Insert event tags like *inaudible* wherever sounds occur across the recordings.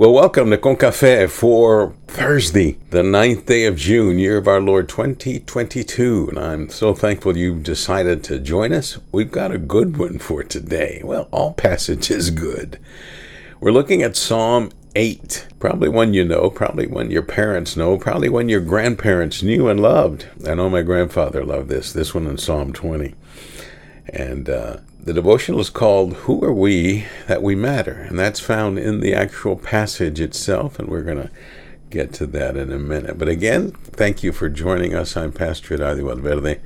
Well, welcome to Concafe for Thursday, the 9th day of June, year of our Lord 2022. And I'm so thankful you decided to join us. We've got a good one for today. Well, all passage is good. We're looking at Psalm 8, probably one you know, probably one your parents know, probably one your grandparents knew and loved. I know oh, my grandfather loved this, this one in Psalm 20. And uh, the devotional is called Who Are We That We Matter? And that's found in the actual passage itself. And we're going to get to that in a minute. But again, thank you for joining us. I'm Pastor Adadio Valverde.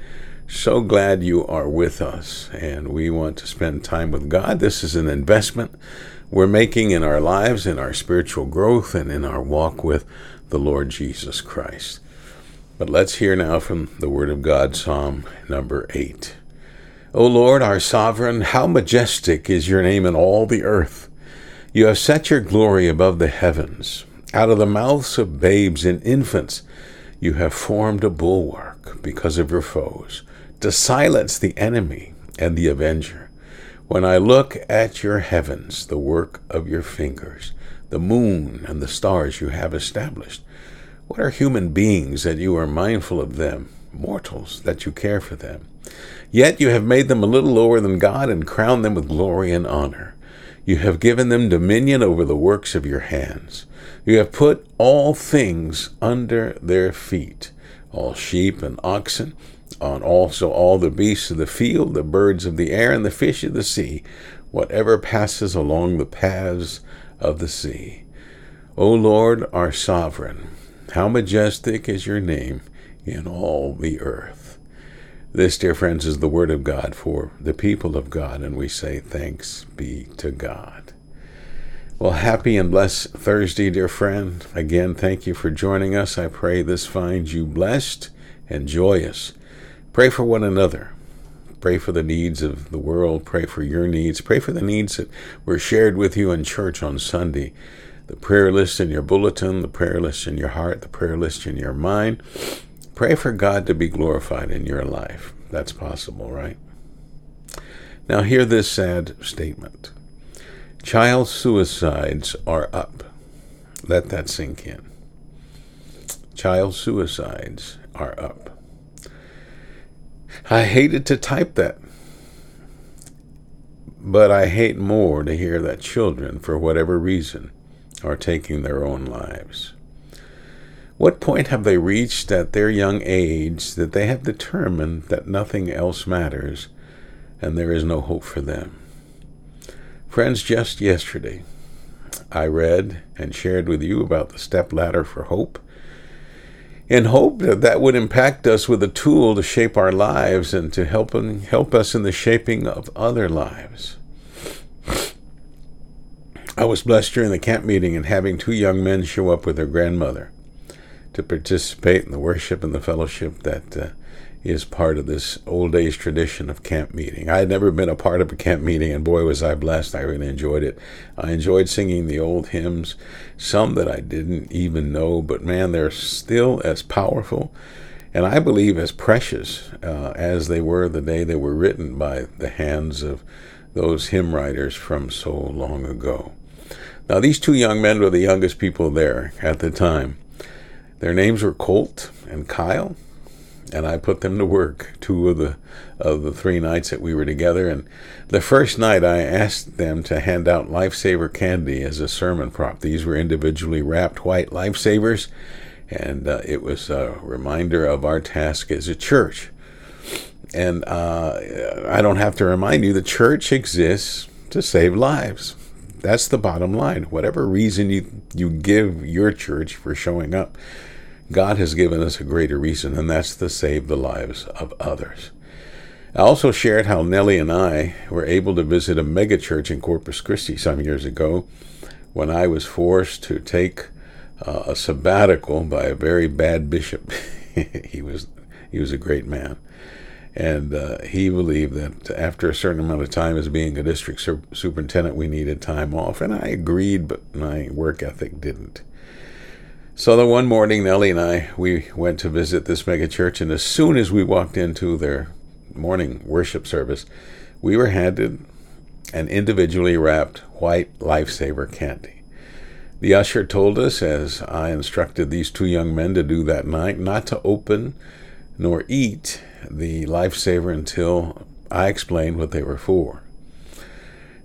So glad you are with us. And we want to spend time with God. This is an investment we're making in our lives, in our spiritual growth, and in our walk with the Lord Jesus Christ. But let's hear now from the Word of God, Psalm number 8. O Lord, our sovereign, how majestic is your name in all the earth. You have set your glory above the heavens. Out of the mouths of babes and infants, you have formed a bulwark because of your foes, to silence the enemy and the avenger. When I look at your heavens, the work of your fingers, the moon and the stars you have established, what are human beings that you are mindful of them, mortals that you care for them? Yet you have made them a little lower than God and crowned them with glory and honor. You have given them dominion over the works of your hands. You have put all things under their feet, all sheep and oxen, on also all the beasts of the field, the birds of the air, and the fish of the sea, whatever passes along the paths of the sea. O Lord, our sovereign, how majestic is your name in all the earth. This, dear friends, is the word of God for the people of God, and we say thanks be to God. Well, happy and blessed Thursday, dear friend. Again, thank you for joining us. I pray this finds you blessed and joyous. Pray for one another. Pray for the needs of the world. Pray for your needs. Pray for the needs that were shared with you in church on Sunday. The prayer list in your bulletin, the prayer list in your heart, the prayer list in your mind. Pray for God to be glorified in your life. That's possible, right? Now, hear this sad statement Child suicides are up. Let that sink in. Child suicides are up. I hated to type that, but I hate more to hear that children, for whatever reason, are taking their own lives. What point have they reached at their young age that they have determined that nothing else matters and there is no hope for them? Friends, just yesterday, I read and shared with you about the step ladder for hope in hope that that would impact us with a tool to shape our lives and to help, help us in the shaping of other lives. I was blessed during the camp meeting in having two young men show up with their grandmother to participate in the worship and the fellowship that uh, is part of this old days tradition of camp meeting. I had never been a part of a camp meeting, and boy, was I blessed. I really enjoyed it. I enjoyed singing the old hymns, some that I didn't even know, but man, they're still as powerful and I believe as precious uh, as they were the day they were written by the hands of those hymn writers from so long ago. Now, these two young men were the youngest people there at the time. Their names were Colt and Kyle, and I put them to work two of the of the three nights that we were together. And the first night, I asked them to hand out lifesaver candy as a sermon prop. These were individually wrapped white lifesavers, and uh, it was a reminder of our task as a church. And uh, I don't have to remind you, the church exists to save lives. That's the bottom line. Whatever reason you, you give your church for showing up, God has given us a greater reason, and that's to save the lives of others. I also shared how Nellie and I were able to visit a megachurch in Corpus Christi some years ago when I was forced to take uh, a sabbatical by a very bad bishop. *laughs* he was he was a great man, and uh, he believed that after a certain amount of time as being a district superintendent, we needed time off, and I agreed, but my work ethic didn't. So the one morning, Nellie and I, we went to visit this megachurch, and as soon as we walked into their morning worship service, we were handed an individually wrapped white lifesaver candy. The usher told us, as I instructed these two young men to do that night, not to open nor eat the lifesaver until I explained what they were for.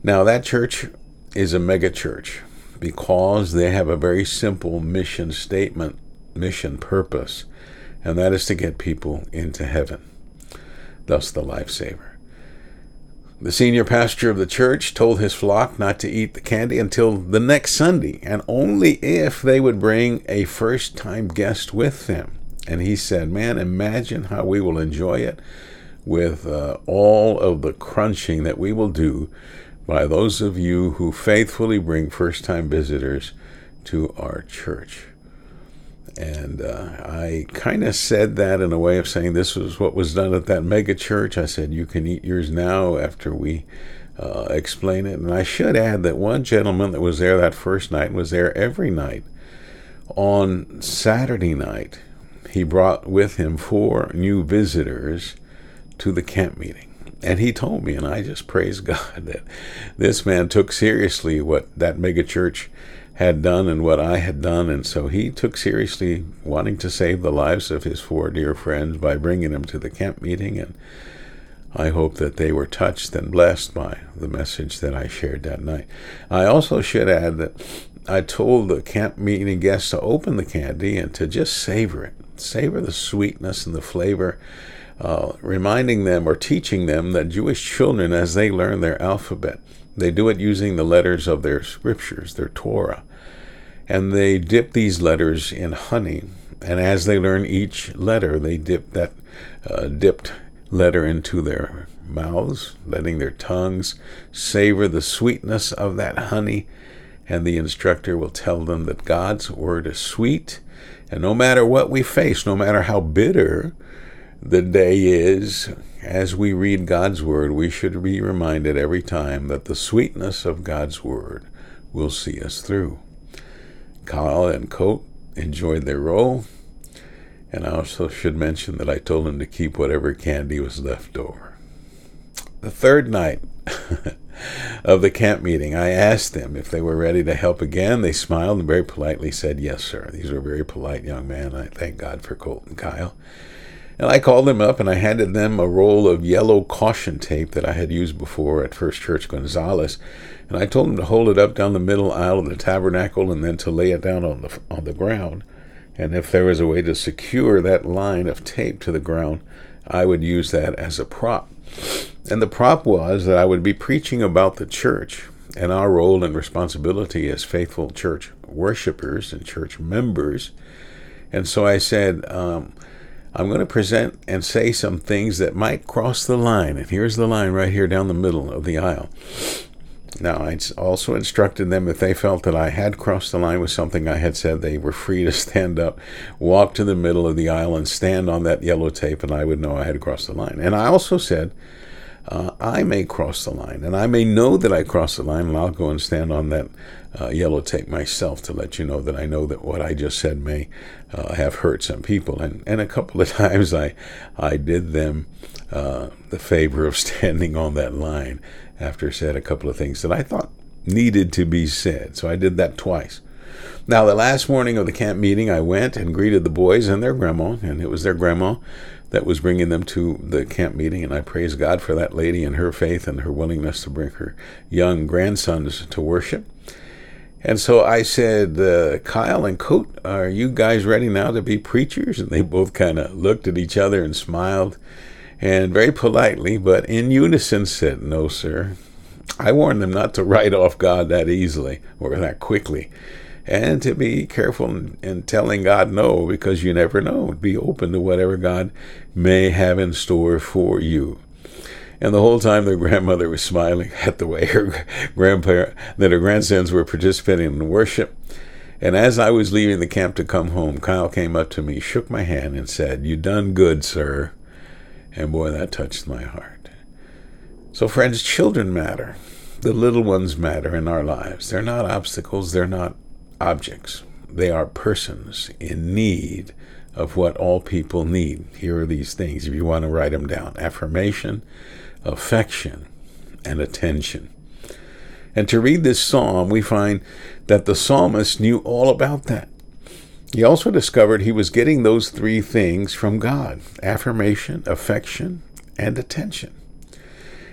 Now, that church is a mega church because they have a very simple mission statement, mission purpose, and that is to get people into heaven. Thus, the lifesaver. The senior pastor of the church told his flock not to eat the candy until the next Sunday, and only if they would bring a first time guest with them. And he said, Man, imagine how we will enjoy it with uh, all of the crunching that we will do by those of you who faithfully bring first time visitors to our church. And uh, I kind of said that in a way of saying this was what was done at that mega church. I said, You can eat yours now after we uh, explain it. And I should add that one gentleman that was there that first night was there every night. On Saturday night, he brought with him four new visitors to the camp meeting. And he told me, and I just praise *laughs* God that this man took seriously what that mega church had done and what I had done. And so he took seriously wanting to save the lives of his four dear friends by bringing them to the camp meeting. And I hope that they were touched and blessed by the message that I shared that night. I also should add that I told the camp meeting guests to open the candy and to just savor it, savor the sweetness and the flavor. Uh, reminding them or teaching them that Jewish children, as they learn their alphabet, they do it using the letters of their scriptures, their Torah and they dip these letters in honey. And as they learn each letter, they dip that uh, dipped letter into their mouths, letting their tongues savor the sweetness of that honey. And the instructor will tell them that God's word is sweet. And no matter what we face, no matter how bitter the day is, as we read God's word, we should be reminded every time that the sweetness of God's word will see us through. Kyle and Colt enjoyed their role. And I also should mention that I told them to keep whatever candy was left over. The third night *laughs* of the camp meeting, I asked them if they were ready to help again. They smiled and very politely said, Yes, sir. These were very polite young men. I thank God for Colt and Kyle. And I called them up and I handed them a roll of yellow caution tape that I had used before at First Church Gonzales. And I told them to hold it up down the middle aisle of the tabernacle and then to lay it down on the, on the ground. And if there was a way to secure that line of tape to the ground, I would use that as a prop. And the prop was that I would be preaching about the church and our role and responsibility as faithful church worshipers and church members. And so I said, um, I'm going to present and say some things that might cross the line. And here's the line right here down the middle of the aisle. Now, I also instructed them if they felt that I had crossed the line with something I had said, they were free to *laughs* stand up, walk to the middle of the aisle, and stand on that yellow tape, and I would know I had crossed the line. And I also said, uh, I may cross the line, and I may know that I crossed the line, and I'll go and stand on that uh, yellow tape myself to let you know that I know that what I just said may uh, have hurt some people. And, and a couple of *laughs* times I, I did them uh, the favor of *laughs* standing on that line after said a couple of things that I thought needed to be said. So I did that twice. Now, the last morning of the camp meeting, I went and greeted the boys and their grandma, and it was their grandma that was bringing them to the camp meeting. And I praise God for that lady and her faith and her willingness to bring her young grandsons to worship. And so I said, uh, Kyle and Colt, are you guys ready now to be preachers? And they both kind of looked at each other and smiled and very politely, but in unison said, No, sir. I warned them not to *laughs* write off God that easily or that quickly and to be careful in, in, telling God no because you never know. Be open to whatever God may have in store for you. And the whole time, their grandmother was smiling *laughs* at the way her grandparent, that her grandsons were participating in worship. And as I was leaving the camp to come home, Kyle came up to me, shook my hand, and said, "You done good, sir." And boy, that touched my heart. So, friends, children matter. The little ones matter in our lives. They're not obstacles. They're not objects. They are persons in need of what all people need. Here are these things, if you want to write them down affirmation, affection, and attention. And to read this psalm, we find that the psalmist knew all about that. He also discovered he was getting those three things from God affirmation, affection, and attention.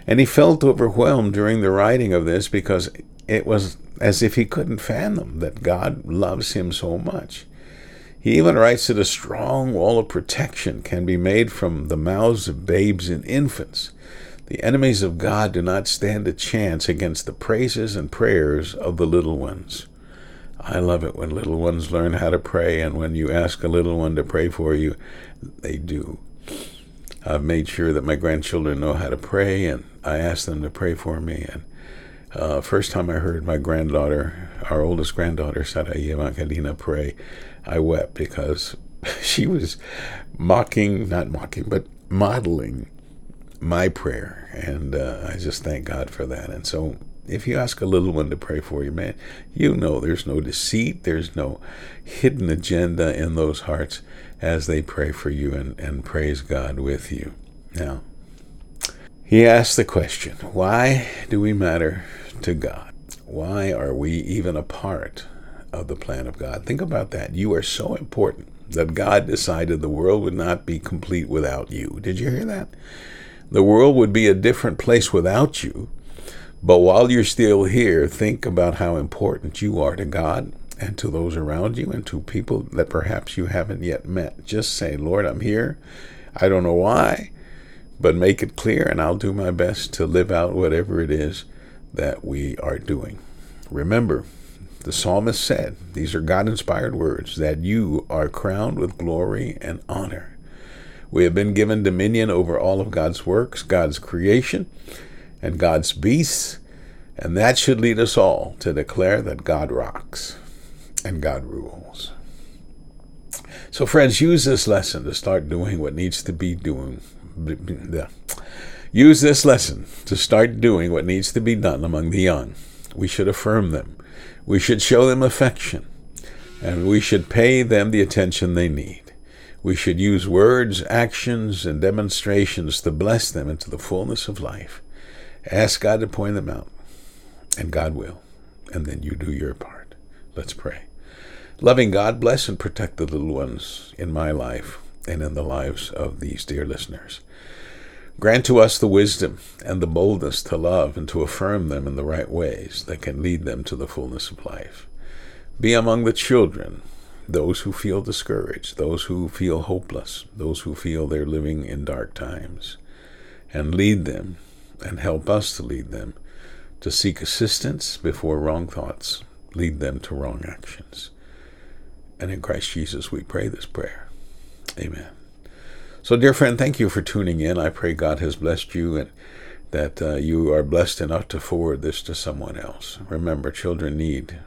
And he felt overwhelmed during the writing of this because it was as if he couldn't fathom that God loves him so much. He even writes that a strong wall of protection can be made from the mouths of babes and infants. The enemies of God do not stand a chance against the praises and prayers of the little ones. I love it when little ones learn how to pray, and when you ask a little one to pray for you, they do. I've made sure that my grandchildren know how to pray, and I ask them to pray for me. And uh, first time I heard my granddaughter, our oldest granddaughter, Saraya Macarena, pray, I wept because *laughs* she was mocking, not mocking, but modeling my prayer. And uh, I just thank God for that. And so if you ask a little one to pray for you, man, you know there's no deceit, there's no hidden agenda in those hearts as they pray for you and, and praise God with you. Now, he asked the question why do we matter to God? Why are we even a part of the plan of God? Think about that. You are so important that God decided the world would not be complete without you. Did you hear that? The world would be a different place without you but while you're still here, think about how important you are to God and to those around you and to people that perhaps you haven't yet met. Just say, Lord, I'm here. I don't know why, but make it clear, and I'll do my best to live out whatever it is that we are doing. Remember, the psalmist said, these are God inspired words, that you are crowned with glory and honor. We have been given dominion over all of God's works, God's creation and God's beasts, and that should lead us all to declare that God rocks and God rules. So, friends, use this lesson to start doing what needs to be doing. Use this lesson to start doing what needs to be done among the young. We should affirm them. We should show them affection. And we should pay them the attention they need. We should use words, actions, and demonstrations to bless them into the fullness of life. Ask God to point them out, and God will. And then you do your part. Let's pray. Loving God, bless and protect the little ones in my life and in the lives of these dear listeners. Grant to us the wisdom and the boldness to love and to affirm them in the right ways that can lead them to the fullness of life. Be among the children, those who feel discouraged, those who feel hopeless, those who feel they're living in dark times, and lead them and help us to lead them to seek assistance before wrong thoughts lead them to wrong actions. And in Christ Jesus, we pray this prayer. Amen. So, dear friend, thank you for tuning in. I pray God has blessed you and that uh, you are blessed enough to forward this to someone else. Remember, children need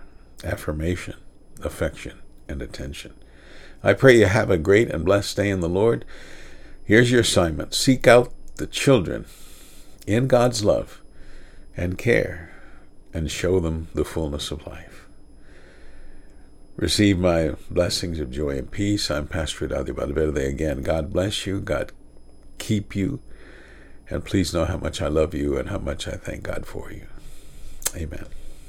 affirmation, affection, and attention. I pray you have a great and blessed day in the Lord. Here's your assignment seek out the children in God's love and care and show them the fullness of life. Receive my blessings of joy and peace. I'm Pastor Adi Valverde again. God bless you. God keep you. And please know how much I love you and how much I thank God for you. Amen.